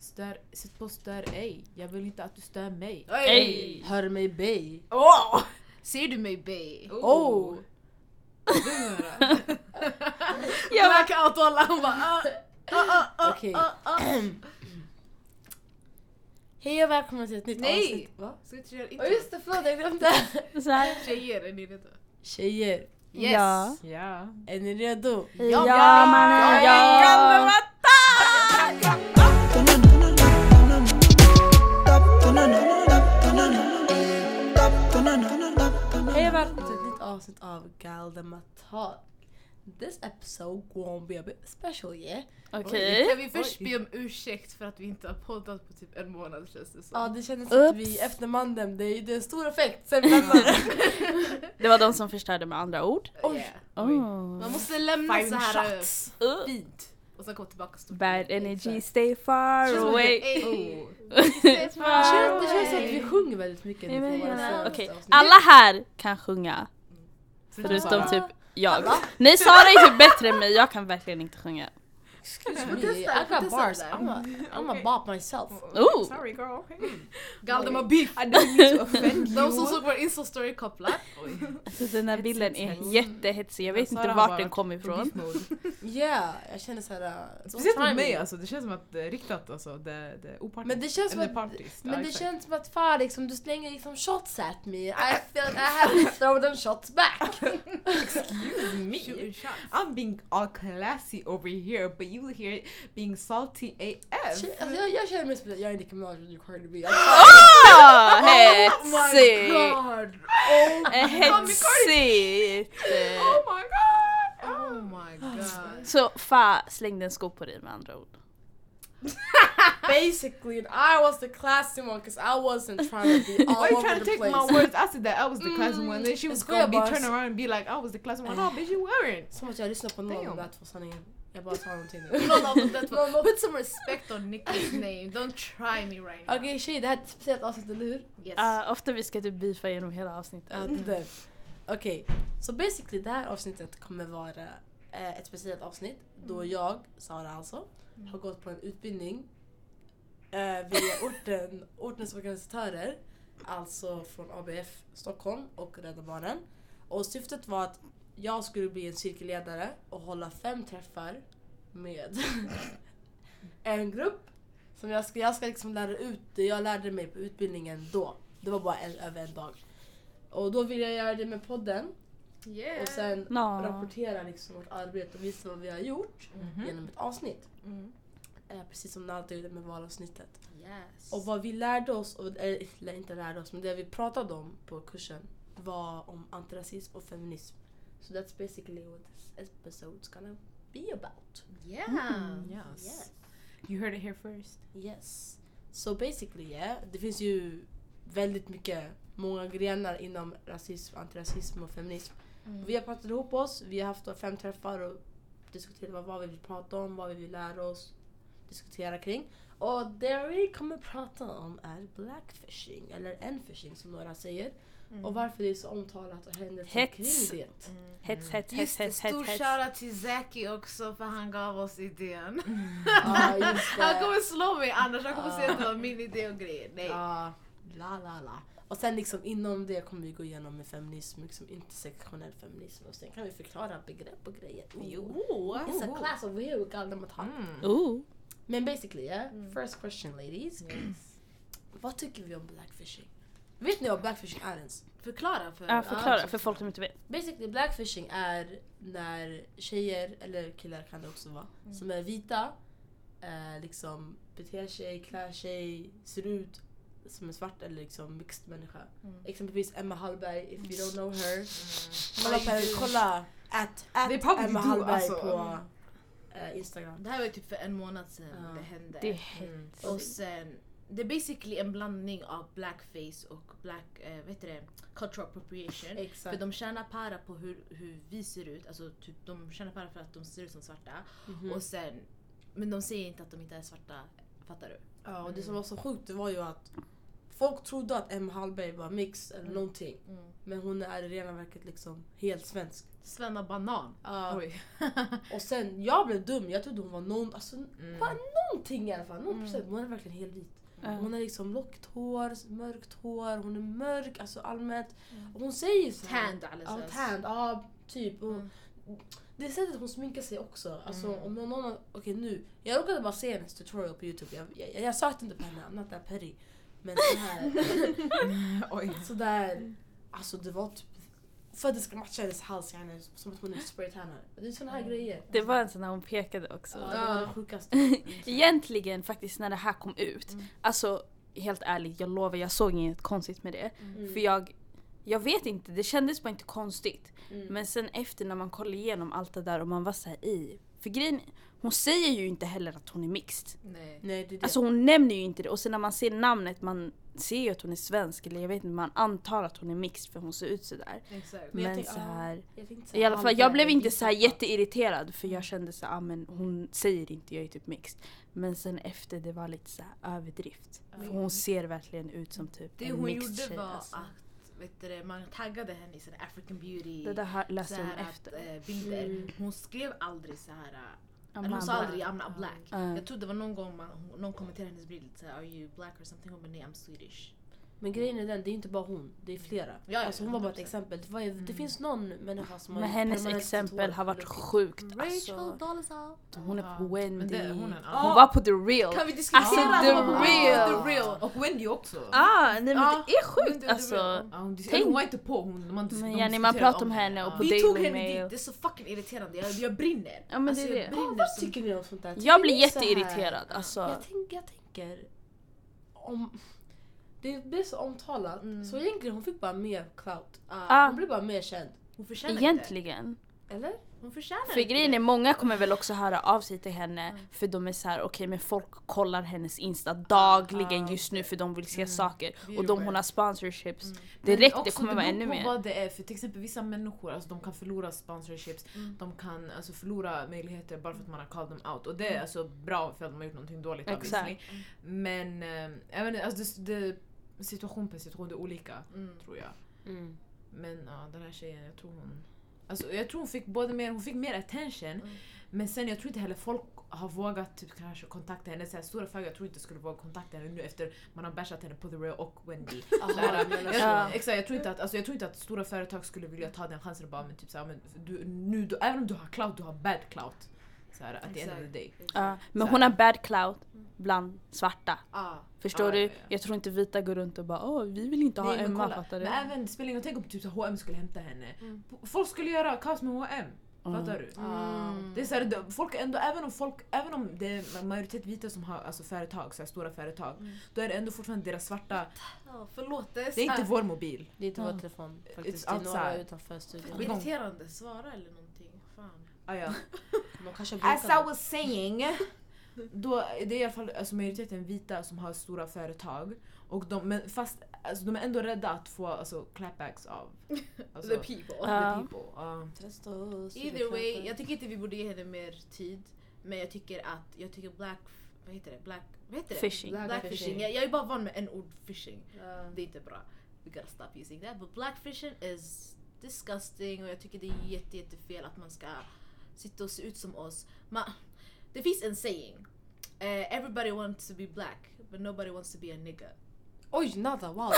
Stör, sätt på stör ej. Jag vill inte att du stör mig. Ey! Hör mig bej. Åh! Ser du mig bae? Oh! Jag blackout och alla hon bara ah, ah, ah, ah, Okej. ah, ah. Hej och välkomna till ett nytt Nej! avsnitt. Va? Ska vi inte köra Ja intro? just det, förlåt jag glömde. Så här. Tjejer, är ni redo? Tjejer, Yes! Ja. Ja. är ni redo? Ja, mannen. Ja. Avsnitt av Galdematal. This episode gonna be a bit special yeah. Okej. Kan vi först be om ursäkt för att vi inte har poddat på typ en månad känns det som. Ja det kändes som att vi efter mannen, det är, det är en stor effekt sen vi. Det var de som förstörde med andra ord. Yeah. Oh. Man måste lämna Five så här shots. Uh. fint och sen komma tillbaka stort. Bad energy, stay far away. det- Oh. Det känns, det känns som att vi sjunger väldigt mycket Okej, avsnitt. alla här kan sjunga. Förutom typ jag. Nej Sara är typ bättre än mig, jag kan verkligen inte sjunga. Excuse me, I got bars. I'm a, I'm a Okej. bop myself. Oh. Sorry girl. Galdemar beef! I didn't mean to offend you. De som såg vår insta-story kopplar. Alltså, den här bilden är hets. jättehetsig, jag vet inte har vart den kom ifrån. Yeah, jag känner såhär... uh, don't Speciellt mot mig alltså, det känns som att det är riktat alltså, det, är opartiskt. Men det känns som att, men Ja, det känns som att fan liksom, du slänger liksom shots at me. I feel like I have to throw them shots back. Excuse me. I'm being all classy over here but you here being salty AF. Alltså, jag, jag känner mig som att jag är Nicki Minaj och du är Cardi B. Ah, Oh my god! Oh Hetsigt! Oh my god! Oh my god. Så Fa slängde en sko på dig med andra ord. Basically, and I was the classy one because I wasn't trying to be all Why are you over trying to take place. my words? I said that I was the classy one. Then she Mm, was gonna be boss. turn around and be like, I was the classy one. No, bitch, you weren't. Som att jag lyssnar på någon av Damn. de sanningen. Jag bara sa någonting nu. Put some respect on Nicky's name. Don't try me right now. Okej tjej, det här är ett speciellt avsnitt, eller hur? Yes. Uh, ofta vi ska typ beefa genom hela avsnittet. Där. Okej, så basically det här avsnittet kommer vara eh, ett speciellt avsnitt då jag, Sara alltså, har gått på en utbildning eh, via orten, ortens organisatörer, alltså från ABF Stockholm och Rädda Barnen. Och syftet var att jag skulle bli en cirkelledare och hålla fem träffar med en grupp som jag ska, jag ska liksom lära ut det jag lärde mig på utbildningen då. Det var bara en, över en dag. Och då vill jag göra det med podden yeah. och sen Nå. rapportera liksom vårt arbete och visa vad vi har gjort Mhm. genom ett avsnitt. Mm. Eh, precis som Nalta gjorde med valavsnittet. Yes. Och vad vi lärde oss, och, eller eller inte lärde oss, men det vi pratade om på kursen var om antirasism och feminism. So that's basically what this episode's gonna be about. Yeah. Yes. Yes. You heard it here first. Yes. So basically, yeah, det finns ju väldigt mycket, många grenar inom rasism, antirasism och feminism. Mm. Vi har pratat ihop oss, vi har haft fem träffar och diskuterat vad, vad vi vill prata om, vad vi vill lära oss, diskutera kring. Och det vi kommer prata om är blackfishing, eller enfishing som några säger. Mm. Och varför det är så omtalat och händelser kring Hets. det. Hets, hets, Just hets, hets, stor hets, hets. shoutout till Zaki också för han gav oss idén. Ja, just Han kommer slå mig annars, han kommer Ja. säga att det var min idé och grejer. Nej. Ja, la la la. Och sen liksom inom det kommer vi gå igenom med feminism, liksom intersektionell feminism och sen kan vi förklara begrepp och grejer. Jo. It's a class over here with Galdematal. Mm. Ooh. Men basically, yeah, Mm. first question ladies. Vad tycker vi om blackfishing? Vet ni vad blackfishing är ens? Förklara för Ja, förklara för folk som inte vet. Basically blackfishing är när tjejer, eller killar kan det också vara, Mm. som är vita, eh, liksom beter sig, klär sig, ser ut som en svart eller liksom mixed människa. Mm. Exempelvis Emma Hallberg, if you don't know her. Mm. Kolla på kolla! At, at Emma do, Hallberg alltså. på eh, Instagram. Det här var ju typ för en månad sedan Ja. det hände. Det hets. Och sen, det är basically en blandning av blackface och black, eh, heter det, cultural appropriation. För Exakt. de tjänar para på hur, hur vi ser ut, alltså typ de tjänar para för att de ser ut som svarta. Mhm. Och sen, men de säger inte att de inte är svarta, fattar du? Ja, och det som var så sjukt det var ju att folk trodde att Emma Hallberg var mix eller Mm. någonting. Men hon är i rena verket liksom helt svensk. Svenna banan. Oj. och sen, jag blev dum. Jag trodde hon var någon, alltså, Mm. bara någonting i alla fall. Någon procent. Hon är verkligen helt vit. Mm. Hon har liksom lockt hår, mörkt hår, hon är mörk alltså allmänt. Mm. Hon säger så. Tanned alltså. Ja, tanned. Ja, typ. Mm. Det är sättet hon sminkar sig också. Alltså, mm. om någon annan, okay, nu, jag råkade bara se hennes tutorial på youtube. Jag, jag, jag sökte inte på henne not that Perry. Men den här... Oj. Sådär. Alltså det var typ för att det ska matcha hennes hals, yani, som att hon är spraytannar. Det är såna här grejer. Det var en sån när hon pekade också. Ja, det var det sjukaste. Egentligen faktiskt när det här kom ut, Mm. alltså helt ärligt, jag lovar jag såg inget konstigt med det. Mm. För jag, jag vet inte, det kändes bara inte konstigt. Mm. Men sen efter när man kollar igenom allt det där och man var såhär i. För grejen, hon säger ju inte heller att hon är mixed. Nej. Nej, det är det. Alltså hon nämner ju inte det och sen när man ser namnet, man ser ju att hon är svensk eller jag vet inte, man antar att hon är mixed för hon ser ut sådär. Exakt. Men jag Men tänk- så här, jag så i alla här, fall, jag blev inte så här jätteirriterad för jag kände så ah, men hon säger inte jag är typ mixed. Men sen efter det var lite så här överdrift. För hon ser verkligen ut som typ Det en hon mixed gjorde tjej. var alltså. att vet du, det, man taggade henne i sån African beauty Det där läste hon här efter. Att, bilder. Mm. Hon skrev aldrig så här. Eller hon sa aldrig I'm not black. Ja. Jag tror det var någon gång man, någon kommenterade hennes bild såhär Are you black or something? Hon bara nej I'm Swedish. Men grejen är den, det är inte bara hon, det är flera. ja, alltså hon var bara ett 100%. exempel. Det, var, ju- det finns någon människa som har Men hennes exempel har varit sjukt. Rachel Alltså, Dolezal. hon är på Ja, Wendy. det- hon är Hon Ja. var på the real. Kan vi diskutera Alltså, att the real. The real. Och Wendy också. Ah, nej men Ja, det är sjukt alltså. Ja, hon, Tänk- hon var inte på, hon, man, Men Jenny, man pratar om henne och Ja. på Vi tog Daily henne Mail. dit, det är så fucking irriterande. Jag, jag brinner. Ja, men det alltså, är jag det. Ja, brinner vad tycker ni om sånt där? Jag blir jätteirriterad alltså. Jag tänker om... Det blir så omtalat. Mm. Så egentligen hon fick bara mer clout. Ah. Hon blev bara mer känd. Hon förtjänar inte. Egentligen. Eller? Hon förtjänar För inte grejen det. är många kommer väl också höra av sig till henne för de är så här: okej men folk kollar hennes insta dagligen ah, just nu för de vill se Mm. saker. Och de hon har sponsorships. Mm. Direkt det kommer vara beror ännu på mer. vad det är, för till exempel vissa människor alltså, de kan förlora sponsorships, Mm. de kan alltså, förlora möjligheter bara för att man har called them out. Och det är alltså bra för att de har gjort någonting dåligt Exakt. obviously. Men äh, jag vet inte, alltså, det, det, situation per situation, det är olika Mm. tror jag. Mm. Men ja, den här tjejen, jag tror hon... Alltså, jag tror hon fick både mer, hon fick mer attention, Mm. men sen jag tror inte heller folk har vågat typ, kanske kontakta henne. Så här, stora företag jag tror inte skulle våga kontakta henne nu efter man har bashat henne på The Real och Wendy. Aha, Så här, du menar jag, så. Ja. exakt, jag, tror inte att, alltså, jag tror inte att stora företag skulle vilja ta den chansen och bara men typ såhär, men du, nu, du, även om du har clout, du har bad clout. Så här, at the end of the day. Ja, men hon har bad cloud bland svarta. Ah. Förstår Ja, du? ja, ja. Jag tror inte vita går runt och bara åh vi vill inte ha Nej, men Emma, kolla, fattar du? Men även, det spelar ingen roll, tänk om typ H&M skulle hämta henne. Mm. Folk skulle göra kaos med H&M. Mm. Fattar du? Mm. Det är så här, folk ändå, även om folk, även om det är majoritet vita som har alltså företag, så här, stora företag, Mm. då är det ändå fortfarande deras svarta, Ja, förlåt, det är, det är inte vår mobil. Det är inte vår telefon faktiskt. It's Det är några utanför studion. Irriterande. Svara eller någonting. Fan. Ah, ja. As I was saying, då, det är i alla fall alltså, majoriteten vita som har stora företag. Och de, men fast alltså, de är ändå rädda att få alltså, clapbacks av alltså, The people. Ja. the people. Oss, Either way, jag tycker inte vi borde ge henne mer tid. Men jag tycker att, jag tycker black, vad heter det? Black, vad heter det? Fishing. Black, Black fishing. fishing. Jag, jag är bara van med en ord fishing. Ja. Det är inte bra. We gotta stop using that. But black fishing is disgusting och jag tycker det är jätte, jättefel att man ska sitta och se ut som oss. Man, det finns en saying. Eh, everybody wants to be black but nobody wants to be a nigga. Oj, nada, wow.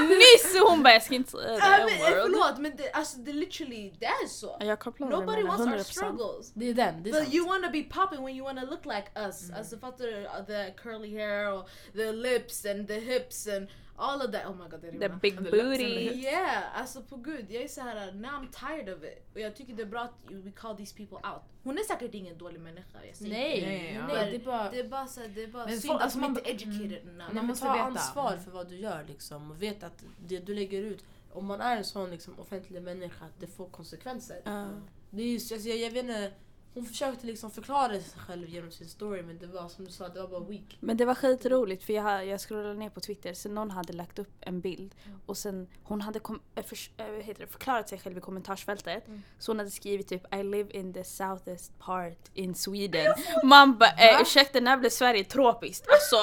Nyss! Hon bara jag ska inte säga det word. förlåt men det, alltså, det literally, det är så. Jag Nobody wants our 100%. struggles. det är den, det är But sant. you wanna be popping when you wanna look like us. Alltså fattar du? Uh, The curly hair och the lips and the hips and all of that. Oh my god det är The big the booty. Yeah, alltså på gud. Jag är så här, now I'm tired of it. Och jag tycker det är bra att we call these people out. Hon är säkert ingen dålig människa. Jag säger Nej, nej, ja. det är bara... det. Är bara, så det är bara Men synd folk- att alltså man man inte är ba- educated mm. Man Man måste ta veta. ansvar Mm. för vad du gör liksom och vet att det du lägger ut, om man är en sån liksom, offentlig människa, att det får konsekvenser. Ja. Det är just, alltså, jag, jag vet inte, hon försökte liksom förklara sig själv genom sin story men det var som du sa, det var bara weak. Men det var skitroligt för jag, jag scrollade ner på Twitter så någon hade lagt upp en bild Mm. och sen hon hade kom, äh, förs- äh, vad heter det, förklarat sig själv i kommentarsfältet. Mm. Så hon hade skrivit typ I live in the southest part in Sweden. Man bara äh, ursäkta när blev Sverige tropiskt? Alltså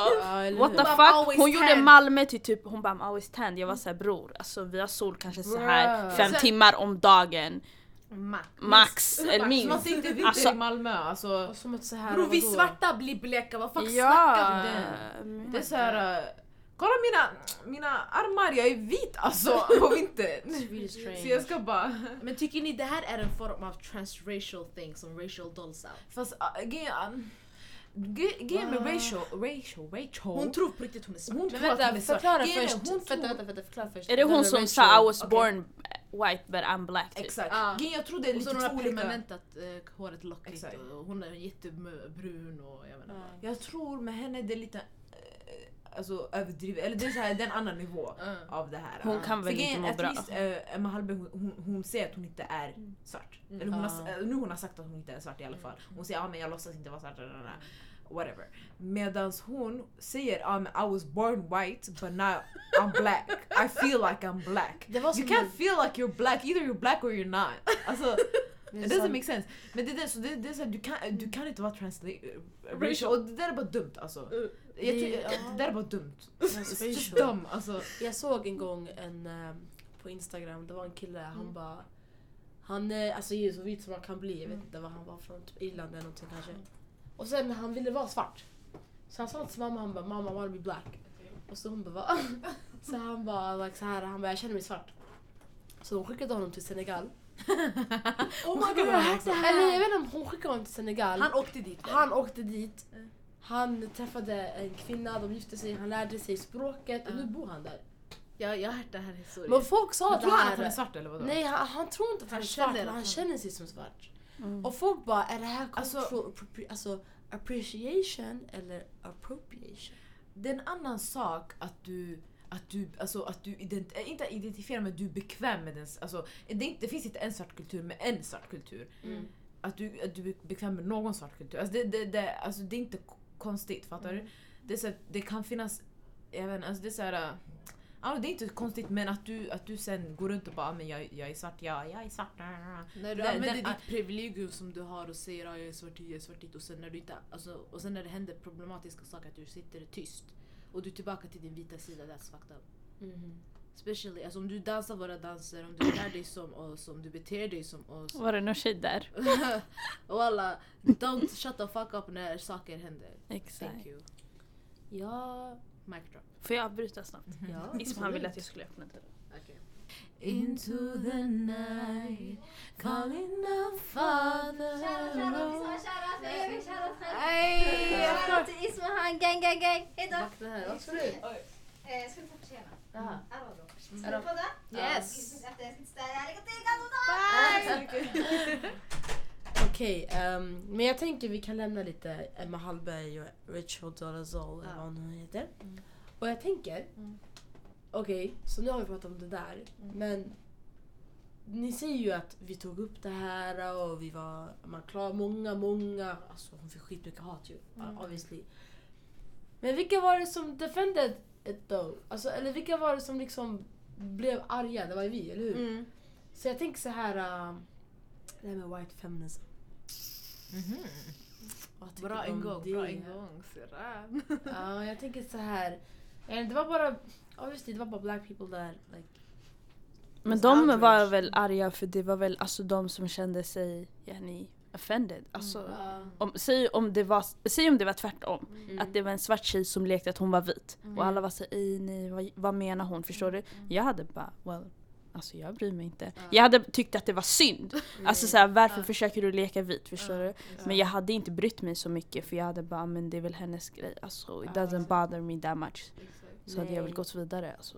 what the fuck? Hon gjorde. Malmö till typ, hon bara I'm always tan. Jag var såhär bror, alltså vi har sol kanske så här fem Sen- timmar om dagen. Max. Max eller Som minst. att det inte är vinter Alltså- i Malmö. Alltså, som att så här, Bro vi svarta blir bleka, vad fuck snackar du? Ja. det är såhär... Uh, kolla mina, mina armar, jag är vit alltså på vintern. Så jag ska bara... Men tycker ni det här är en form av transracial thing som racial dolls out? Fast uh, grejen ge- grejen med? Rachel, Rachel, Rachel. Hon tror på riktigt hon är svart. hon Men hon vänta, är svart. förklara först. hon Vänta, tror- vänta, vänta, förklara först. Är det hon som sa I was born white but I'm black typ? Exakt. Grejen, jag tror det är lite så hon två har olika... permanentat eh, håret lockigt Exakt. och hon är jättebrun och jag inte vad. Jag tror med henne det är lite eh, alltså, överdrivet, eller det är, så här, det är en annan nivå Mm. av det här. Hon kan För väl inte grejen, må bra. least, eh, Emma Hallberg hon, hon, hon säger att hon inte är svart. Mm. Eller hon Ah. har, eh, nu hon har sagt att hon inte är svart i alla fall. Hon säger att ah, jag låtsas inte vara svart. da. Whatever. Medan hon säger um, I was born white but now I'm black. I feel like I'm black. You can't feel like you're black, either you're black or you're not. Alltså, it doesn't make sense. Men det är det, så det, det är så här, du, kan, du kan inte vara translate, Racial. racial. Och det där är bara dumt alltså. Uh, Jag Det- ja. det där är bara dumt. Transracial. Just dumb alltså. Jag såg en gång en eh, på Instagram, det var en kille, han Mm. bara han är alltså är så vit som man kan bli, jag vet Mm. inte var han var från, typ Irland eller någonting kanske. Och sen han ville vara svart. Så han sa till mamma, han bara mamma I wanna be black. Och så hon bara va? Så han bara like, så här, han bara jag känner mig svart. Så hon skickade honom till Senegal. oh my god, Eller jag vet inte om hon skickade honom till Senegal. Han åkte dit. Han åkte dit. Mm. Han träffade en kvinna, de gifte sig, han lärde sig språket och nu bor han där. Jag, jag har hört den här historien. Men folk sa Jag det tror han att här... han är svart eller vadå? Nej, han, han tror inte att han, Han är svart, men han- känner sig som svart. Mm. Och folk bara, är det här Alltså- alltså, appreciation eller appropriation? Det är en annan sak att du att du, alltså, att du ident äh, inte identifierar men du är bekväm med den. Alltså, det, är inte, det finns inte en svart kultur med en svart kultur. Mm. Att du, att du är bekväm med någon svart kultur. Alltså, det, det, det, alltså, det är inte konstigt, fattar Mm. du? Det, är så, att det kan finnas, jag vet inte, alltså, det är så här, äh, ja, det är inte konstigt men att du, att du sen går runt och bara "Ah, men jag, jag är svart, ja, jag är svart. När du Den- använder den- ditt privilegium som du har och säger att jag är svartit, jag är svartit och sen när du inte, alltså, och sen när det händer problematiska saker att du sitter tyst och du är tillbaka till din vita sida, that's fucked up. Mhm. Especially, alltså om du dansar våra danser, om du lär dig som oss, om du beter dig som oss. Var det någon tjej där? och alla, don't shut the fuck up när saker händer. Exakt. Thank you. Ja, Mic drop. Får jag avbryta snabbt? ja. Isma han ville att jag skulle öppna dörren. Okay. Into the night calling our father Shoutout till Ismahan, gang gang gang. Hejdå! Det vad ska du? Eh, Ska du få förtjäna? Jaha. Ska du podda? Yes! Efter jag ska inte städa. Lycka till, Gato! Okej, ehm, men jag tänker vi kan lämna lite Emma Hallberg och Rachel Dolezal eller Ja. vad hon nu heter. Mm. Och jag tänker, Mm. okej, så nu har vi pratat om det där, Mm. men ni ser ju att vi tog upp det här och vi var, man klar, många, många, alltså hon fick skitmycket hat ju, Mm. obviously. Men vilka var det som defended it though? Alltså, eller vilka var det som liksom blev arga? Det var ju vi, eller hur? Mm. Så jag tänker så här, uh, det här med white feminism. Tycker Bra ingång, bra ingång syrran. Ja, jag tänker så här. Det var bara, obviously det var bara black people där. Like, Men de outraged. var väl arga för det var väl alltså de som kände sig yani, offended. Alltså, ja. om, säg, om det var, säg om det var tvärtom. Mm. Att det var en svart tjej som lekte att hon var vit. Mm. Och alla var såhär, "Ej, nej vad, vad menar hon? Förstår du? Jag hade bara, well, alltså jag bryr mig inte. Ja. Jag hade tyckt att det var synd. Alltså såhär, varför Ja. försöker du leka vit? Förstår du? Men jag hade inte brytt mig så mycket för jag hade bara, men det är väl hennes grej. Alltså it doesn't bother me that much. Exakt. Så hade jag väl gått vidare alltså.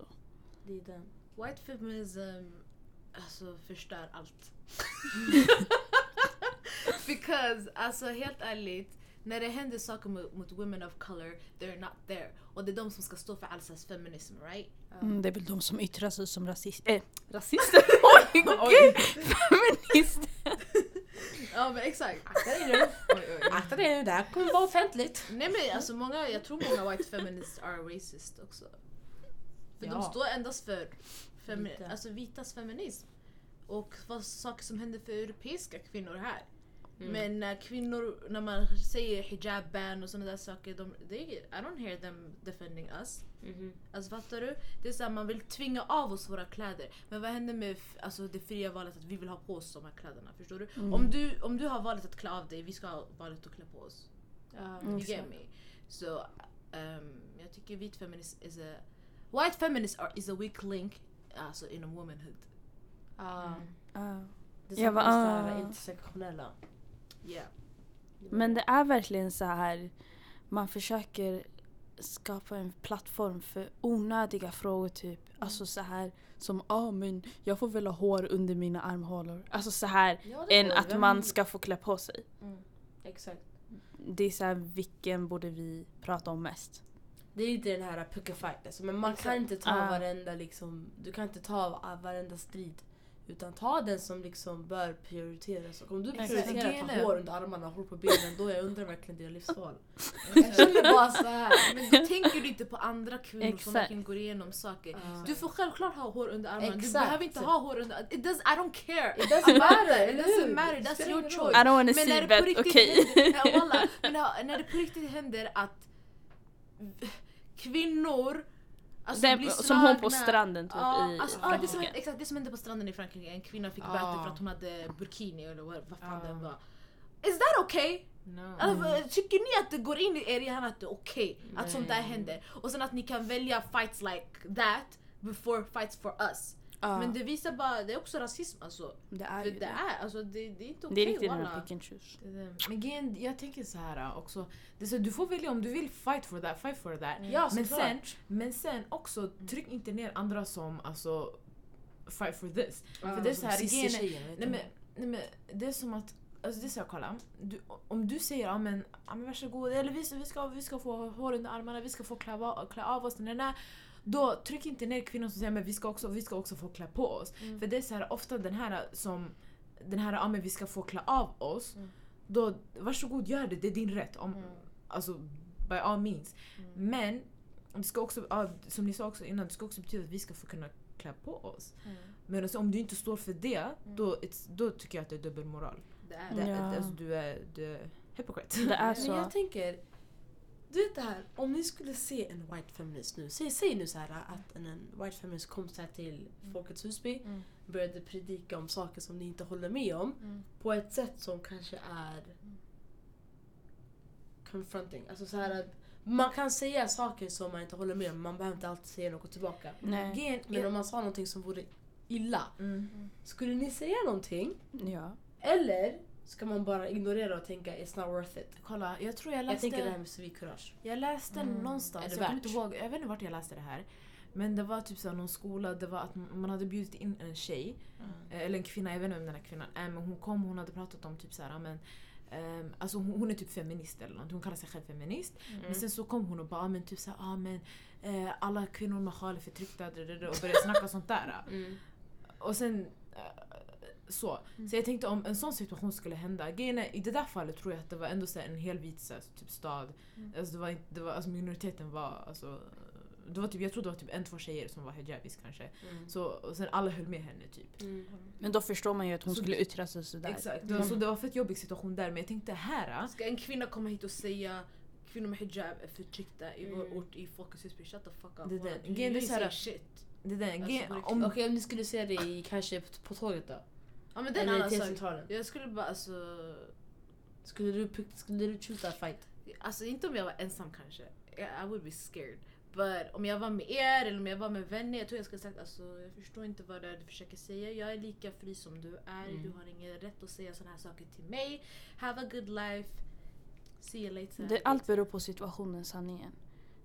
Det är den. White feminism alltså förstör allt. Because alltså helt ärligt, när det händer saker mot, mot women of color, they're not there. Och det är de som ska stå för all slags feminism, right? Mm, det är väl de som yttrar sig som rasist äh, rasister. Oj, Oj. feminist. Ja men exakt. Akta dig nu. Oj, oj. Akta dig nu, det här kommer vara offentligt. Nej men alltså många, jag tror många white feminists are racist också. För de Ja. står endast för femi- Vita. alltså vitas feminism. Och vad saker som händer för europeiska kvinnor här. Mm. Men när kvinnor, när man säger hijab ban och sådana där saker, de, they, I don't hear them defending us. Mhm. Alltså fattar du? Det är såhär, man vill tvinga av oss våra kläder. Men vad händer med alltså, det fria valet att vi vill ha på oss de här kläderna? Förstår du? Mm. Om du? Om du har valet att klä av dig, vi ska ha valet att klä på oss. Ja, You get me? Så um, jag tycker vit feminism is a... White feminism are, is a weak link alltså inom womanhood. ja. Ja. Det Jag är var- bara ah. intersektionella. Yeah. Men det är verkligen så här. Man försöker skapa en plattform för onödiga frågor typ. Alltså så här som ah men jag får väl ha hår under mina armhålor. Alltså så här Ja, än att man ska få klä på sig. Exakt. Det är så här vilken borde vi prata om mest? Det är inte den här puckerfight alltså, men man kan Exakt. inte ta Ah. varenda liksom, du kan inte ta varenda strid. Utan ta den som liksom bör prioriteras. Och om du prioriterar att ha hår under armarna och hår på benen, då jag undrar verkligen dina livsval. Jag känner bara såhär. Men då tänker du inte på andra kvinnor som Exakt. verkligen går igenom saker. Ah. Du får självklart ha hår under armarna, du Exakt. behöver inte ha hår under It does, I don't care! It doesn't matter, It doesn't matter, that's your choice. I don't wanna Men see riktigt okej. händer, wallah, men när- när det på riktigt händer att kvinnor alltså, Den- som hon på stranden typ Ja, i alltså, ja, det som, Frankrike. exakt det som hände på stranden i Frankrike. En kvinna fick böter för att hon hade burkini eller vad, vad fan det var. Is that okay? No. Alltså, tycker ni att det går in i er hjärna att det är okej att sånt där händer? Och sen att ni kan välja fights like that before fights for us. Ja, Men det visar bara, det är också rasism alltså. det är Det, ju det det. är, alltså det, det är inte okej Det är riktigt den walla. pick and choose. Men grejen, jag tänker så här också. Det är så, du får välja om du vill fight for that, fight for that. Ja, Men sen, men sen också, tryck inte ner andra som alltså fight for this. För det är så här, Cissi-tjejen, vet Nej men, nej men det är som att, alltså det är så här, kolla. Du, om du säger ja men, ja, men varsågod, eller vi, vi, ska, vi ska få hår under armarna, vi ska få klä, klä av oss, nej, nej. Då tryck inte ner kvinnor som säger men vi ska också, vi ska också få klä på oss. Mm. För det är så här, ofta den här som, den här ja men vi ska få klä av oss. Mm. Då varsågod gör det, det är din rätt. Om, Mm. Alltså by all means. Mm. Men det ska också, ja, som ni sa också innan, det ska också betyda att vi ska få kunna klä på oss. Mm. Men alltså, om du inte står för det, då, it's, då tycker jag att det är dubbelmoral. Det är Det, det. Ja. alltså, du är, du är hypocrite. Det är Men så. jag tänker, du vet det här, om ni skulle se en white feminist nu, säg, säg nu så här att en, en white feminist kom så här till Folkets Husby, Mm. började predika om saker som ni inte håller med om Mm. på ett sätt som kanske är confronting. Alltså så här att man kan säga saker som man inte håller med om, man behöver inte alltid säga något tillbaka. Nej. Men om man sa någonting som vore illa, Mm. skulle ni säga någonting? Ja. Eller ska man bara ignorera och tänka it's not worth it? Kolla, jag tror jag Jag läste... tänker det här med civilkurage. Jag läste Mm. någonstans, Är det jag kommer värt? inte ihåg, jag vet inte vart jag läste det här. Men det var typ så någon skola, det var att man hade bjudit in en tjej, eh, eller en kvinna, jag vet inte vem den här kvinnan är, men hon kom hon hade pratat om typ så här, men ehm, alltså hon, hon är typ feminist eller något, hon kallar sig själv feminist. Men sen så kom hon och bara, ah, men typ så här, ah, men eh, alla kvinnor med sjal är förtryckta och började snacka sånt där. Mm. Och sen så. Så jag tänkte om en sån situation skulle hända, grejen i det där fallet tror jag att det var ändå så en hel vit så typ stad. Mm. Alltså, det var, det var, alltså minoriteten var alltså, det var typ, jag tror det var typ en, två tjejer som var hijabis kanske. Mm. Så, och sen alla höll med henne typ. Mm. Men då förstår man ju att hon Så- skulle yttra sig sådär. Exakt. Det var, Så det var fett jobbig situation där men jag tänkte här, Ska en kvinna komma hit och säga kvinnor med hijab är förtryckta i vår Mm. ort i Folkets Husby? Shut the fuck up. Det är den. Du- säger shit. det är den Alltså, på riktigt. Om, Okej om ni skulle se det i, kanske på, på tåget då? Ja men det är en annan sak. Jag skulle bara alltså... Skulle du, skulle du choose that fight? Alltså inte om jag var ensam kanske. I would be scared. But om jag var med er eller om jag var med vänner, jag tror jag skulle sagt alltså jag förstår inte vad det är du försöker säga. Jag är lika fri som du är. Mm. Du har ingen rätt att säga såna här saker till mig. Have a good life. See you later. Det, allt beror på situationen, sanningen.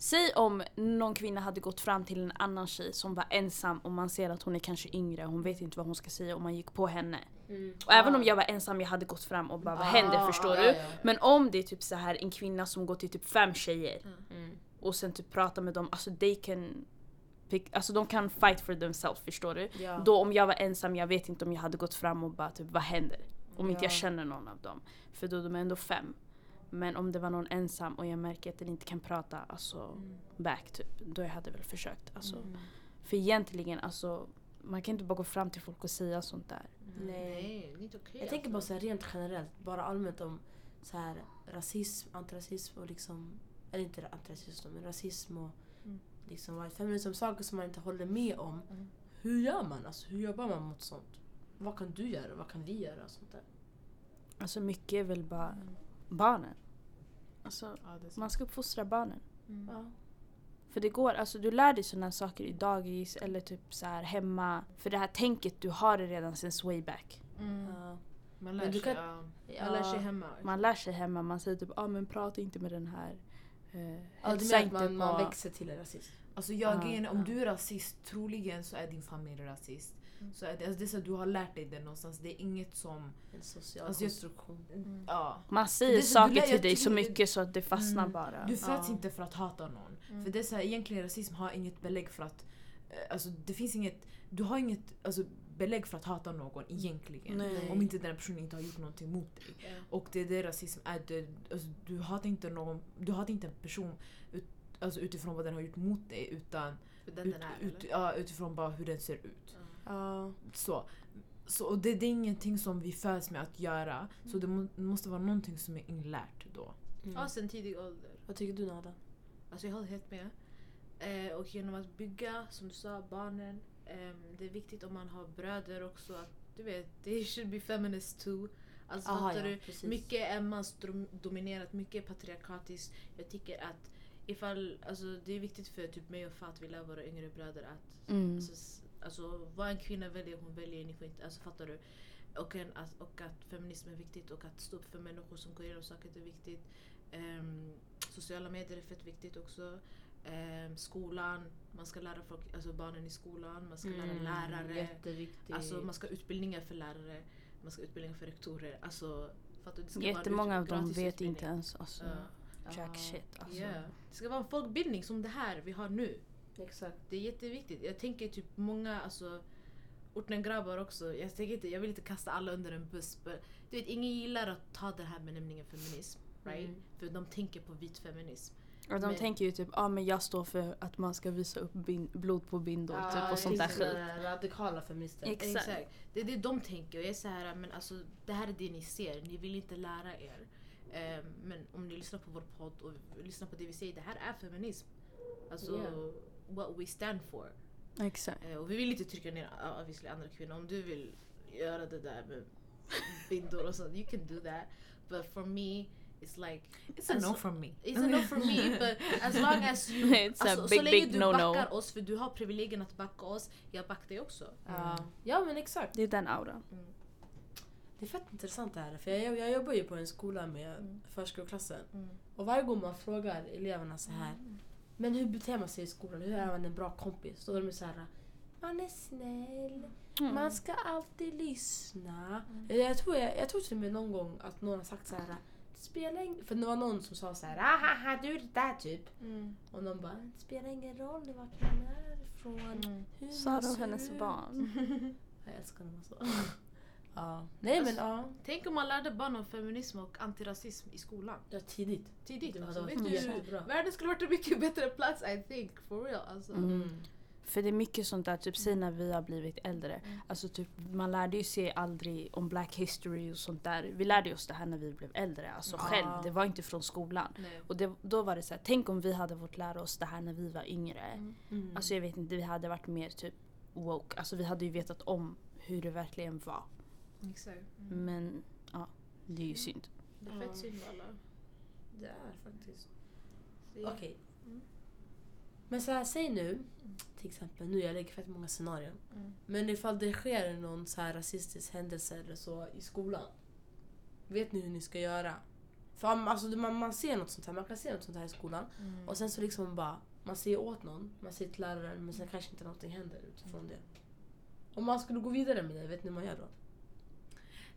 Säg om någon kvinna hade gått fram till en annan tjej som var ensam och man ser att hon är kanske yngre, hon vet inte vad hon ska säga och man gick på henne. Och även om jag var ensam jag hade gått fram och bara vad händer förstår du? Men om det är typ så här en kvinna som går till typ fem tjejer Mm. och sen typ pratar med dem, alltså they can pick, alltså de kan fight for themselves förstår du? Ja. Då om jag var ensam, jag vet inte om jag hade gått fram och bara typ vad händer? Om inte jag Ja. känner någon av dem. För då de är ändå fem. Men om det var någon ensam och jag märker att den inte kan prata alltså back typ, då jag hade väl försökt. Alltså. Mm. För egentligen alltså, man kan inte bara gå fram till folk och säga sånt där. Nej. Nej, det är inte okej Jag tänker bara alltså. så här rent generellt, bara allmänt om så här rasism, antirasism och liksom, eller inte antirasism men rasism och Mm. liksom white feminism, saker som man inte håller med om. Mm. Hur gör man? Alltså, hur jobbar man mot sånt? Vad kan du göra? Vad kan vi göra? Sånt där. Alltså mycket är väl bara barnen. Alltså Ja, man ska uppfostra barnen. Mm. Ja. För det går, alltså du lär dig sådana saker i dagis eller typ så här hemma. För det här tänket du har det redan sen way back. Mm. Ja. Man lär sig. kan- ja. Man lär sig hemma. Man lär sig hemma, man säger typ ah, men prata inte med den här. Uh, Ja, du menar att man, man växer till en rasist? Alltså jag, Ja, grejen är, om du är rasist, troligen så är din familj rasist. Mm. Så det, alltså det är så att du har lärt dig det någonstans. Det är inget som... En social Alltså, jag- konstruktion. Mm. Ja. Man säger saker till dig så mycket så att det fastnar Mm. bara. Du föds Ja. inte för att hata någon. Mm. För det är så här, egentligen rasism har inget belägg för att... eh, Alltså det finns inget... Du har inget alltså, belägg för att hata någon egentligen. Nej. Om inte den personen inte har gjort någonting mot dig. Ja. Och det är det rasism är. Det, alltså, du hatar inte någon... Du hatar inte en person ut, alltså, utifrån vad den har gjort mot dig utan ut, den är ut, ja, utifrån bara hur den ser ut. Ja. Ja. Så, så och det, det är ingenting som vi föds med att göra. Så det må, måste vara någonting som är inlärt då. Mm. Ja, sen tidig ålder. Vad tycker du Nada? Alltså jag håller helt med. Eh, och genom att bygga, som du sa, barnen. ehm, det är viktigt om man har bröder också. Att, du vet, they should be feminist too. Alltså Aha, fattar ja, du? precis. Mycket är mansdominerat, mycket är patriarkatiskt. Jag tycker att ifall, alltså det är viktigt för typ mig och Fat, att vi lär våra yngre bröder att Mm. Alltså, alltså vad en kvinna väljer, hon väljer. Ni får inte, alltså fattar du? Och, en, att, och att feminism är viktigt och att stå upp för människor som går igenom saker är viktigt. Ehm, sociala medier är fett viktigt också. Ehm, skolan, man ska lära folk, alltså barnen i skolan, man ska lära Mm, lärare. Jätteviktigt. Alltså man ska ha utbildningar för lärare, man ska ha utbildningar för rektorer. Alltså, fattar du? Det Jättemånga ut- av dem vet utbildning. inte ens alltså, Ja. jack Ja. shit. Alltså. Ja. Det ska vara en folkbildning som det här vi har nu. Exakt. Det är jätteviktigt. Jag tänker typ många, alltså ortengrabbar också. Jag, tänker inte, jag vill inte kasta alla under en buss. Men, du vet, ingen gillar att ta den här benämningen feminism. Right? Mm. För de tänker på vit feminism. Och de Men- tänker ju typ ah, men jag står för att man ska visa upp bin- blod på bindor Ja, typ, och sånt där skit. Radikala feminister. Exakt. Det är det de tänker. Och jag är så här, men alltså det här är det ni ser. Ni vill inte lära er. Ehm, men om ni lyssnar på vår podd och lyssnar på det vi säger, det här är feminism. Alltså Yeah. What we stand for. Exakt. Eh, och vi vill inte trycka ner uh, obviously andra kvinnor. Om du vill göra det där med bindor och sånt, you can do that. But for me, it's like It's a Alltså, no from me. It's a no for me but as long as you... It's a alltså, big, så länge du backar oss, för du har privilegien att backa oss, jag backar dig också. Ja. ja men exakt. Det är den auran. Det är fett intressant det här. För jag, jag jobbar ju på en skola med Mm. förskoleklassen. Mm. Och varje gång man frågar eleverna så här. Men hur beter man sig i skolan? Hur är man en bra kompis? Då är de så här. Man är snäll. Mm. Man ska alltid lyssna. Jag, tror, jag, jag tror till och med någon gång att någon har sagt så här. Spelar ing-" För det var någon som sa så här. Ahaha, du är det där typ. Mm. Och någon bara. Det spelar ingen roll vart man är ifrån. Mm. Hur och ser hennes ut." barn. Jag älskar när man så. Ja. Nej men ja. Tänk om man lärde barn om feminism och antirasism i skolan. Ja, tidigt. Tidigt. Alltså, vet du, världen skulle varit en mycket bättre plats I think, for real. Alltså. Mm. För det är mycket sånt där, typ säg när vi har blivit äldre. Mm. Alltså typ, man lärde ju sig aldrig om black history och sånt där. Vi lärde oss det här när vi blev äldre, alltså Ja. själv. Det var inte från skolan. Nej. Och det, då var det så här, tänk om vi hade fått lära oss det här när vi var yngre. Mm. Mm. Alltså jag vet inte, vi hade varit mer typ woke. Alltså vi hade ju vetat om hur det verkligen var. Exakt. Mm. Men ja, det är ju synd. Det är fett synd alla. Det är faktiskt. Okej. Mm. Men så här, säg nu, till exempel, nu jag lägger fett många scenarion. Mm. Men ifall det sker någon så här rasistisk händelse eller så i skolan. Vet ni hur ni ska göra? För alltså, man, man ser något sånt här, man kan se något sånt här i skolan. Mm. Och sen så liksom bara, man säger åt någon, man säger till läraren men sen kanske inte någonting händer utifrån det. Om man skulle gå vidare med det, vet ni vad man gör då?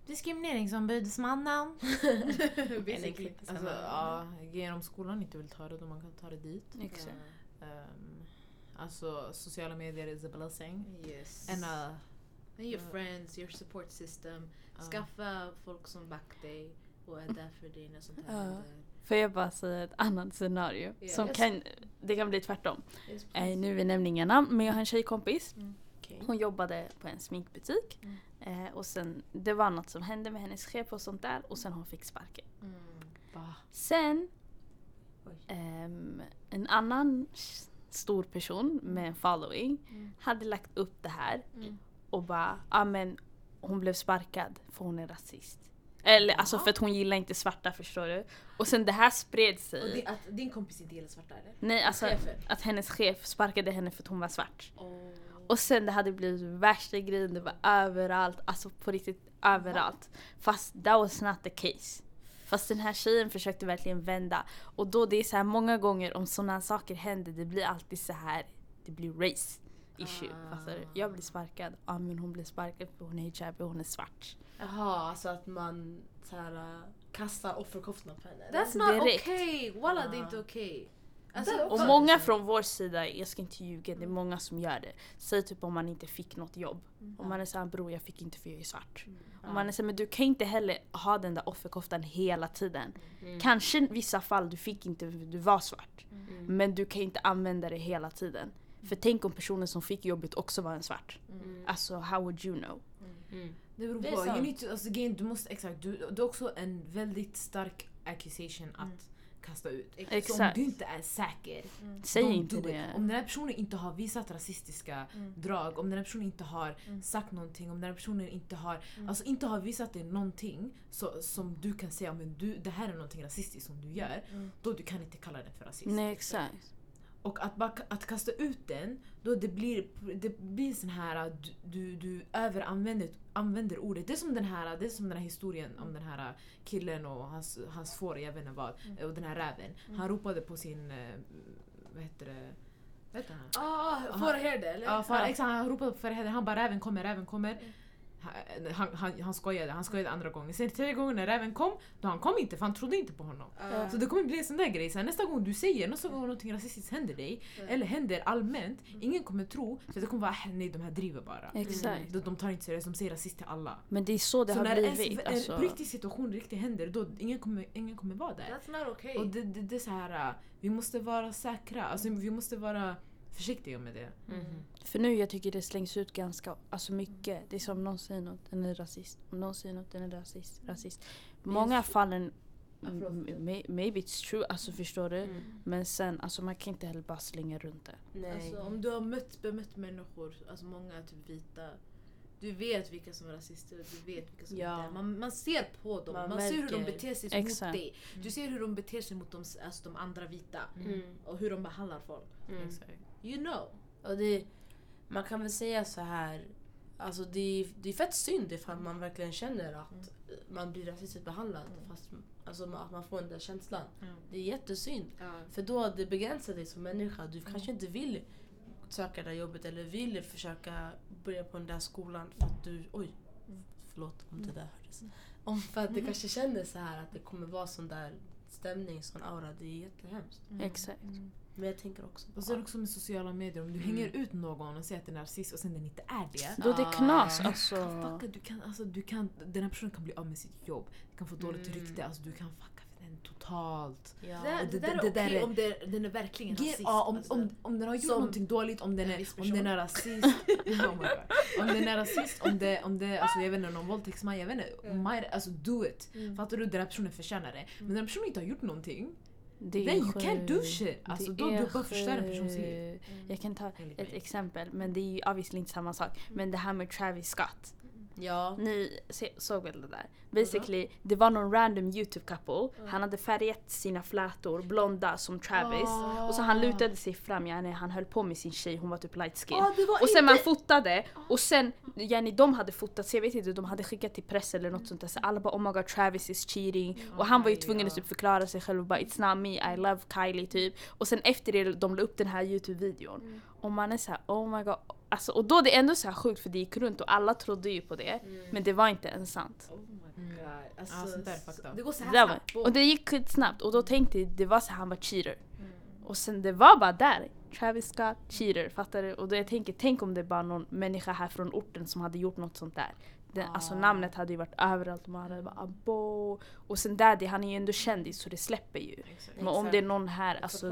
Diskrimineringsombudsmannen. Basically. Alltså, ja, genom skolan inte vill ta det, då man kan ta det dit. Exakt. Um, alltså sociala medier is a blessing. Yes. And, uh, And your Ja. friends, your support system. Ja. Skaffa folk som backar dig och är där för dig när sånt här händer. Får jag bara säga ett annat scenario? Ja. Som Yes. kan, det kan bli tvärtom. Yes, Eh, nu är vi nämligen namn, men jag har en tjejkompis. Okej. Hon jobbade på en sminkbutik. Mm. Eh, och sen, det var något som hände med hennes chef och sånt där och sen hon fick sparken. Va? Sen, ehm, en annan stor person med en following Mm. hade lagt upp det här Mm. och bara, ja men hon blev sparkad för hon är rasist. Eller alltså för att hon gillar inte svarta förstår du. Och sen det här spred Och sig. din, att din kompis inte gillar svarta eller? Nej alltså Chefen? att hennes chef sparkade henne för att hon var svart. Oh. Och sen det hade blivit värsta grejen, det var överallt, alltså på riktigt överallt. Fast that was not the case. Fast den här tjejen försökte verkligen vända. Och då det är så här många gånger om sådana saker händer, det blir alltid så här, det blir race issue. Ah. Du? Jag blir sparkad, ja men hon blir sparkad för hon är hijabi och hon är svart. Jaha, alltså att man så här, äh, kastar offerkoftan på henne? eller? That's not Direkt. okay! Walla det är Ah. inte okej. Alltså, Det- Och många från vår sida, jag ska inte ljuga, det är många som gör det. Säg typ om man inte fick något jobb. Om man är såhär bror jag fick inte för jag är svart. Och man är såhär men du kan inte heller ha den där offerkoftan hela tiden. Mm. Kanske i vissa fall du fick inte för du var svart. Mm. Men du kan inte använda det hela tiden. För tänk om personen som fick jobbet också var en svart. Mm. Alltså how would you know? Mm. Det beror Det är på. You sant. need to, alltså, grejen, du måste, exakt, du, du har också en väldigt stark accusation att kasta ut. Så om Exakt. du inte är säker, Säg don't inte do it. det. Om den här personen inte har visat rasistiska drag, om den här personen inte har sagt någonting, om den här personen inte har, alltså inte har visat dig någonting så, som du kan säga men du, det här är någonting rasistiskt som du gör, då du kan inte kalla det för rasism. Nej exakt. Och att, bara, att kasta ut den, då det blir, det blir sån här du, du, du överanvänder använder ordet. Det är som den här, det är som den här historien om den här killen och hans, hans får, jag vet inte vad, och den här räven. Han ropade på sin, vad heter det, vad heter han? Ah, får det det eller? Ja, för, exakt, han ropade på Ferhede, han bara räven kommer, räven kommer. Han, han, han, han skojade, han skojade andra gången. Sen tredje gången när räven kom, då han kom inte för han trodde inte på honom. Ah. Så det kommer bli en sån där grej, så nästa gång du säger, nästa gång någonting rasistiskt händer dig, eller händer allmänt, ingen kommer tro, för det kommer vara "Ah, nej de här driver bara. Exakt. De, de tar inte seriöst, de säger rasist till alla. Men det är så det så har när en, blivit. en Alltså. riktig situation riktigt händer, då ingen kommer, ingen kommer vara där. That's not okay. Och det, det, det är så här, äh, vi måste vara säkra, alltså, vi måste vara försiktiga med det. För nu jag tycker det slängs ut ganska alltså mycket. Det är som någon säger något, den är rasist. Om någon säger något, den är rasist. rasist. Många fallen, may, maybe it's true, alltså förstår du? Mm. Men sen, alltså man kan inte heller bara slänga runt det. Nej. Alltså, om du har mött, bemött människor, alltså många typ vita, du vet vilka som är rasister och du vet vilka som Ja. inte är. Man, man ser på dem, man, Man ser hur de beter sig Exakt. mot dig. Du ser hur de beter sig mot de, alltså, de andra vita Mm. och hur de behandlar folk. Mm. You know. Och det, man kan väl säga så här. Alltså det, det är fett synd ifall man verkligen känner att man blir rasistiskt behandlad. Fast, alltså att man får den där känslan. Det är jättesynd. För då det begränsar dig som människa. Du kanske inte vill söka det där jobbet eller vill försöka börja på den där skolan för att du... Oj, förlåt om det där hördes. Om för att du kanske känner så här att det kommer vara sån där stämning, sån aura. Det är jättehemskt. Exakt. Men jag tänker också på... Och sen också med sociala medier, om du hänger ut någon och säger att den är rasist och sen den inte är det. Då det är knas Ah. alltså. Fucka, du kan, alltså, du kan, den här personen kan bli av med sitt jobb, du kan få dåligt Mm. rykte, alltså, du kan fucka den totalt. Ja. Det, det, det- där är okej är- om det, den är verkligen Ge- rasist. ja, om, alltså. om, om den har gjort Som någonting dåligt, om den en är, om den är rasist, oh my God. om den är rasist, om det, om det alltså, jag vet inte, någon våldtäktsman, jag vet inte, Mm. might, alltså do it. Mm. Fattar du? Den här personen förtjänar det. Men den här personen inte har gjort någonting, Det then you can't do shit. Alltså, Det då är du bara förstör en persons liv. Jag kan ta ett exempel, men det är ju obviously inte samma sak. Men det här med Travis Scott. Ja. Ni se, såg väl det där? Basically, det var någon random YouTube couple. Han hade färgat sina flätor blonda som Travis. Och så han lutade sig fram, yani, han höll på med sin tjej, hon var typ light skin. Ah, var Och sen man inte- fotade och sen, yani, de hade fotat, så jag vet inte, de hade skickat till press eller något sånt där. Så alla bara oh my god Travis is cheating. Och han var ju tvungen att typ förklara sig själv och bara it's not me, I love Kylie typ. Och sen efter det de la upp den här YouTube-videon. Och man är såhär oh my god. Alltså, och då är det ändå så här sjukt för det gick runt och alla trodde ju på det. Men det var inte ens sant. Oh my god. Alltså, sånt där är up. Det går så här Det var, snabbt. och det gick skitsnabbt och då tänkte jag det var så här, han var cheater. Och sen det var bara där. Travis Scott, cheater, fattar du? Och då jag tänker, tänk om det bara någon människa här från orten som hade gjort något sånt där. Den, Alltså namnet hade ju varit överallt och man hade bara abo. Och sen Daddy, han är ju ändå kändis så det släpper ju. Exakt. Men om det är någon här, It's alltså.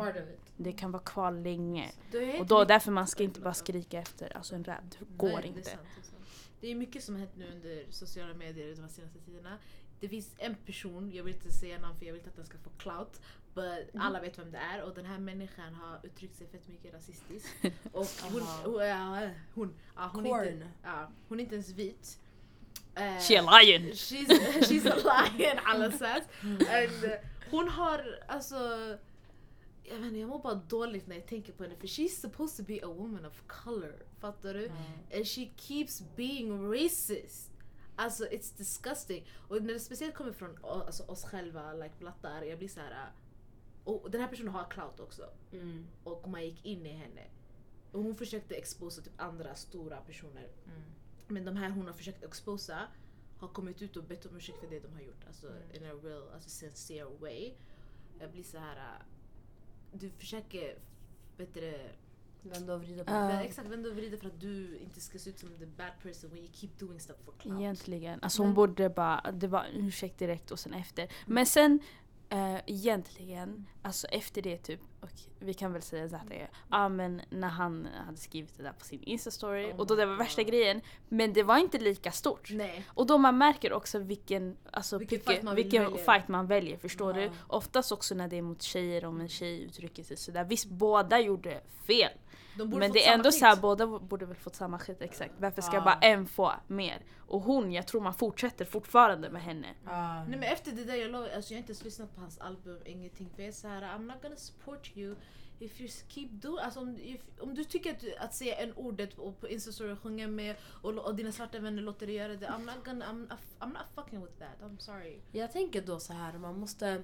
Det kan vara kvar länge. Och då därför man ska inte bara skrika efter alltså en rap, det går Nej, Det är inte. sant, det är sant. det är mycket som har hänt nu under sociala medier de senaste tiderna. Det finns en person, jag vill inte säga namn för jag vill inte att den ska få clout. But alla vet vem det är och den här människan har uttryckt sig fett mycket rasistiskt. Och hon, hon, ja, hon, ja, hon, är inte, ja, hon är inte ens vit. Eh, She a lion! She's, she's a lion alla sätt. And, uh, hon har alltså jag vet inte, jag mår bara dåligt när jag tänker på henne för she's supposed to be a woman of color. Fattar du? And she keeps being racist. Alltså it's disgusting. Och när det speciellt kommer från alltså, oss själva, like blattar, jag blir så här. uh, Och den här personen har clout också. Mm. Och man gick in i henne. Och hon försökte exposa typ andra stora personer. Men de här hon har försökt exposa har kommit ut och bett om ursäkt för det de har gjort. Alltså in a real, alltså sincere way. Jag blir så här. Uh, Du försöker, det, Vända och vrida på Ja. vända- exakt vända och vrida för att du inte ska se ut som the bad person when you keep doing stuff for clout. Egentligen. Alltså hon borde bara, det var ursäkt direkt och sen efter. Men sen eh, egentligen, alltså efter det typ, och vi kan väl säga så att det är, ja men när han hade skrivit det där på sin instastory Oh och då det var värsta God. grejen. Men det var inte lika stort. Nej. Och då man märker också vilken, alltså, Vilken fight man vilken fight man väljer, förstår Ja. du? Oftast också när det är mot tjejer, om en tjej uttrycker sig sådär. Visst, båda gjorde fel. De borde Men det är ändå skit. så här, båda borde väl fått samma skit exakt. Varför ska Ja. bara en få mer? Och hon, jag tror man fortsätter fortfarande med henne. Ah. Nej men efter det där, jag, lov, alltså, jag har inte ens lyssnat på hans album, ingenting. För jag är såhär, I'm not gonna support you if you keep doing... Alltså om, if, om du tycker att, att säga en ordet på, på Instastory och sjunga med och, och dina svarta vänner låter dig göra det, I'm not gonna... I'm, I'm not fucking with that, I'm sorry. Jag tänker då så här, man måste...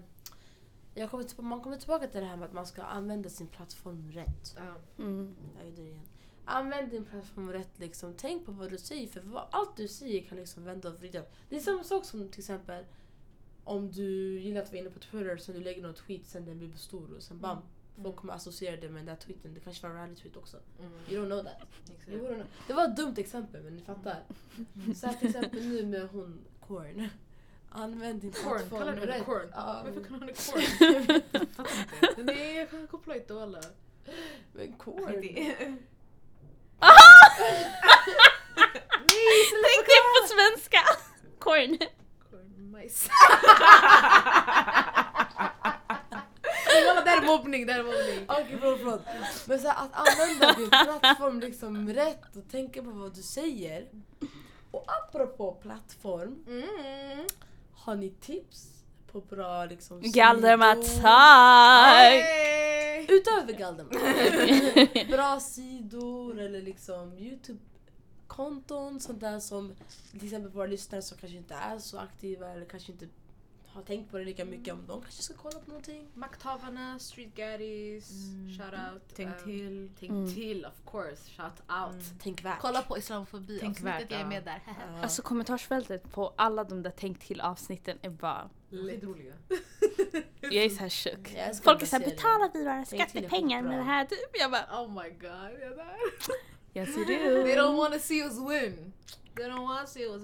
Jag kommer till, man kommer tillbaka till det här med att man ska använda sin plattform rätt. Ja. Mm. Jag gjorde det igen. Använd din plattform rätt liksom. Tänk på vad du säger för vad, allt du säger kan liksom vända och vrida. Det är samma sak som till exempel om du gillar att vara inne på Twitter så du lägger någon tweet sen den blir stor och sen bam. Folk kommer associera det med den där tweeten. Det kanske var en rally-tweet också. Mm. You don't know that. Wouldn't know. Det var ett dumt exempel men ni fattar. Så här till exempel nu med hon Korn. Använd din Corn, plattform kallar du henne corn? Ja, Varför men- kallar hon henne corn? Fattar inte. Nej jag kan koppla inte alla. Men Korn. Tänk det på svenska! Corn. Kolla, där är mobbning, där är mobbning. Okej förlåt, förlåt. Men så här, att använda din plattform liksom rätt och tänka på vad du säger. Och apropå plattform, Mm. Har ni tips på bra liksom Galdermatag! Utöver Galdermatag. bra sidor eller liksom Youtube-konton sånt där som till exempel våra lyssnare som kanske inte är så aktiva eller kanske inte har tänkt på det lika mycket om de kanske ska kolla på någonting. Makthavarna, Street Gaddies, Mm. shout out. Tänk um, till. Tänk Mm. till of course, shout out. Tänk värt. Kolla på islamofobi Tänk avsnittet, värt, jag är med där. Ja. Alltså kommentarsfältet på alla de där tänk till avsnitten är bara... Skitroliga. Jag är såhär chock. Älskar Folk är såhär, betalar vi våra skattepengar med det här? Typ. Jag bara, Oh my god, jag där. yes you They do. don't wanna see us win. They don't wanna see us make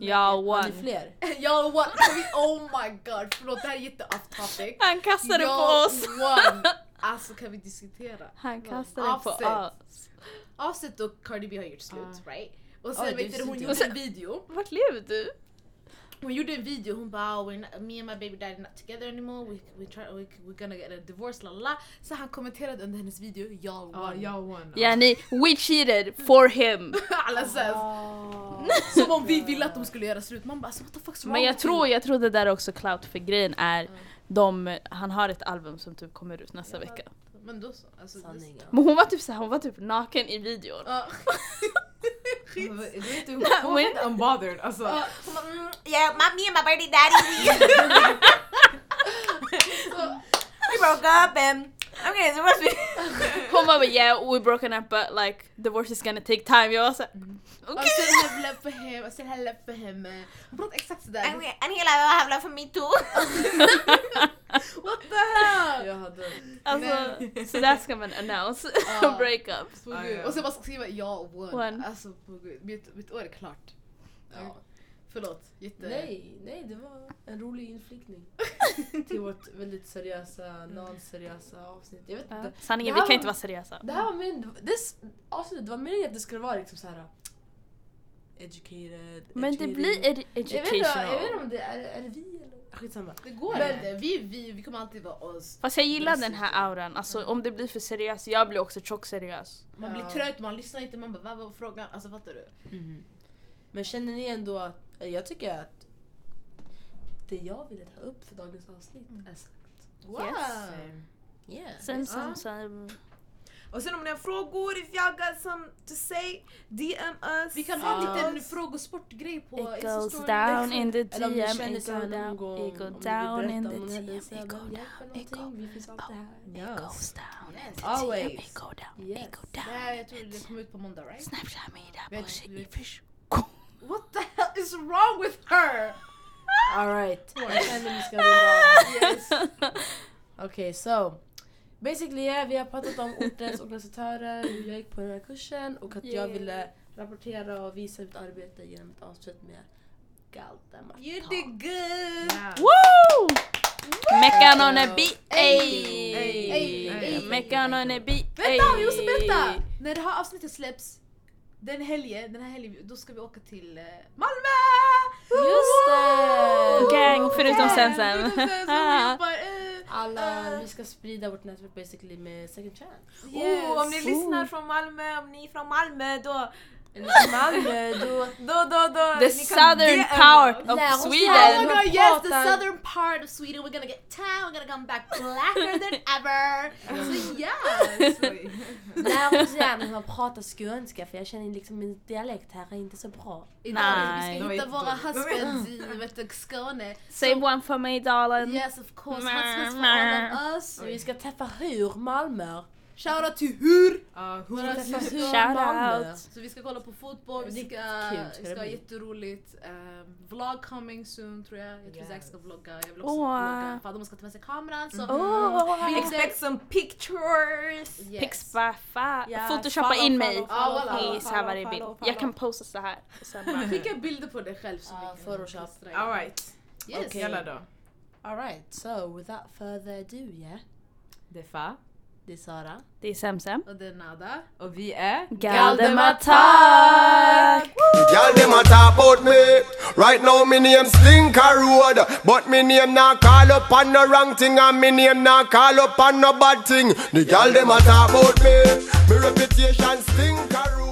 Jag it. Har ni won. fler? Y'all vi- Oh my god, förlåt det här är jätte off topic. Han kastade på Y'all oss. won. Alltså kan vi diskutera? Han kastade på oss. Offset och Cardi B har gjort slut, right? Och sen det vet du, hon gjorde en video. Vart lever du? Hon gjorde en video, hon bara oh, we're not, me and my baby daddy not together anymore, we, we try, we, we're gonna get a divorce, la la, la. Så han kommenterade under hennes video, y'all Ja, won. jag won. Ja ni, we cheated for him. Alla says. Ah. Som om vi ville att de skulle göra slut. Man bara alltså, what the fuck's wrong Men jag tror, jag tror det där är också clout för grejen är de, han har ett album som typ kommer ut nästa vecka. Men då så. Alltså, Sanning. ja. Men hon var typ så här, hon var typ naken i videon. Ja. Du vet inte, hon hon var inte unbothered. Alltså, Ja, hon bara, mm, Yeah, my, me and my birdie daddy, we, we broke up and I'm getting divorced. Hon bara yeah we broken up but like divorce is gonna take time. Jag var såhär I okej. still have love for him, I still have love for him. eh. Hon pratar exakt sådär. And, we, and he like, I have love for me too. What the hell? Jag hade... Alltså så där ska man announce Ja. breakups. På gud. ja. Och sen bara skriva jag won. Won. Alltså på gud, mitt, mitt år är klart. Ja. Förlåt, jätte... Nej, nej, det var en rolig inflikning till vårt väldigt seriösa, non-seriösa avsnitt. Jag vet inte. Sanningen, Det vi kan var- inte vara seriösa. Det här var min... Det, avsnittet, det var meningen att det skulle vara liksom så här. Educated. Men det educating. blir ed- Jag vet, inte, jag vet inte educational. om det är, är det vi eller? Skitsamma. Det går Men- inte. Vi, vi, vi kommer alltid vara oss. Fast jag gillar den här auran, alltså om det blir för seriöst, jag blir också tjock seriös. Man blir trött, man lyssnar inte, man bara vad var frågan? Alltså fattar du? Mhm. Men känner ni ändå att, jag tycker att det jag ville ta upp för dagens avsnitt är sagt. Wow! Yeah. Sen som sen... Och sen om ni har frågor, if y'all got some to say, DM us. Vi kan ha en liten frågesportgrej på It Insta goes down in the DM, it go down, it go down in the DM, it go down, it go här. It goes down in the DM, Always. it go down, it go down. jag tror det kommer ut på måndag right? Snapchat vet- fish. What the hell is wrong with her? Alright, jag känner vi ska runda av. Yes. Okej, så. Basically, yeah, vi har pratat om ortens organisatörer, hur jag gick på den här kursen och att jag Yeah. ville rapportera och visa mitt arbete genom ett avsnitt med Galdemar. You did good! Yeah. Woo! Meckan on a beat. Meckan on a beat, Vänta, vi måste berätta! När det här avsnittet släpps, den helgen, den här helgen, då ska vi åka till eh, Malmö! Just det! Gang, förutom sen sen. vi jobbar, eh, Alla, vi ska sprida vårt nätverk basically med second chance. yes. Oh, om ni lyssnar från Malmö, om ni är från Malmö då, Malmö då... då, då, då. The southern part of oss Oh Sweden. my god yes, the southern part of Sweden, we're gonna get tan, we're gonna come back blacker than ever! Så yes! Lär oss gärna hur man pratar skånska för jag känner liksom min dialekt här är inte så bra. Nej. vi ska hitta våra husbands i vet du, Skåne. Så- one for me darling. Yes of course, husbands for all of us. Vi ska träffa hur Malmö. Shoutout till Hur! Ja, hur- Våra Träffa syskon. hur Shout Malmö. out. Så vi ska kolla på fotboll, vi ska, vi det ska ha jätteroligt. Um, vlog coming soon tror jag. Jag tror Yes. Zack ska vlogga, jag vill också Åh. vlogga. Fader ska ta med sig kameran så Oh, Bilder. Expect some pictures. yes. Pix bara fa- Ja, photoshoppa follow, in mig follow, follow, i follow, så här varje follow, bild. follow. Jag kan posta så här. Skicka bilder på dig själv så vi kan Photoshop. Alright, Yes. Då. Alright, so without further ado yeah. Det är Fa. Det är Sara. det är Semsem. Och det är nada. Och vi är Galdematak! Y'all them a talk about me. Right now me name Slinker Road, but me name not call up on no wrong thing, and me name not call up on no bad thing. The y'all them a talk about me. Me reputation Slinker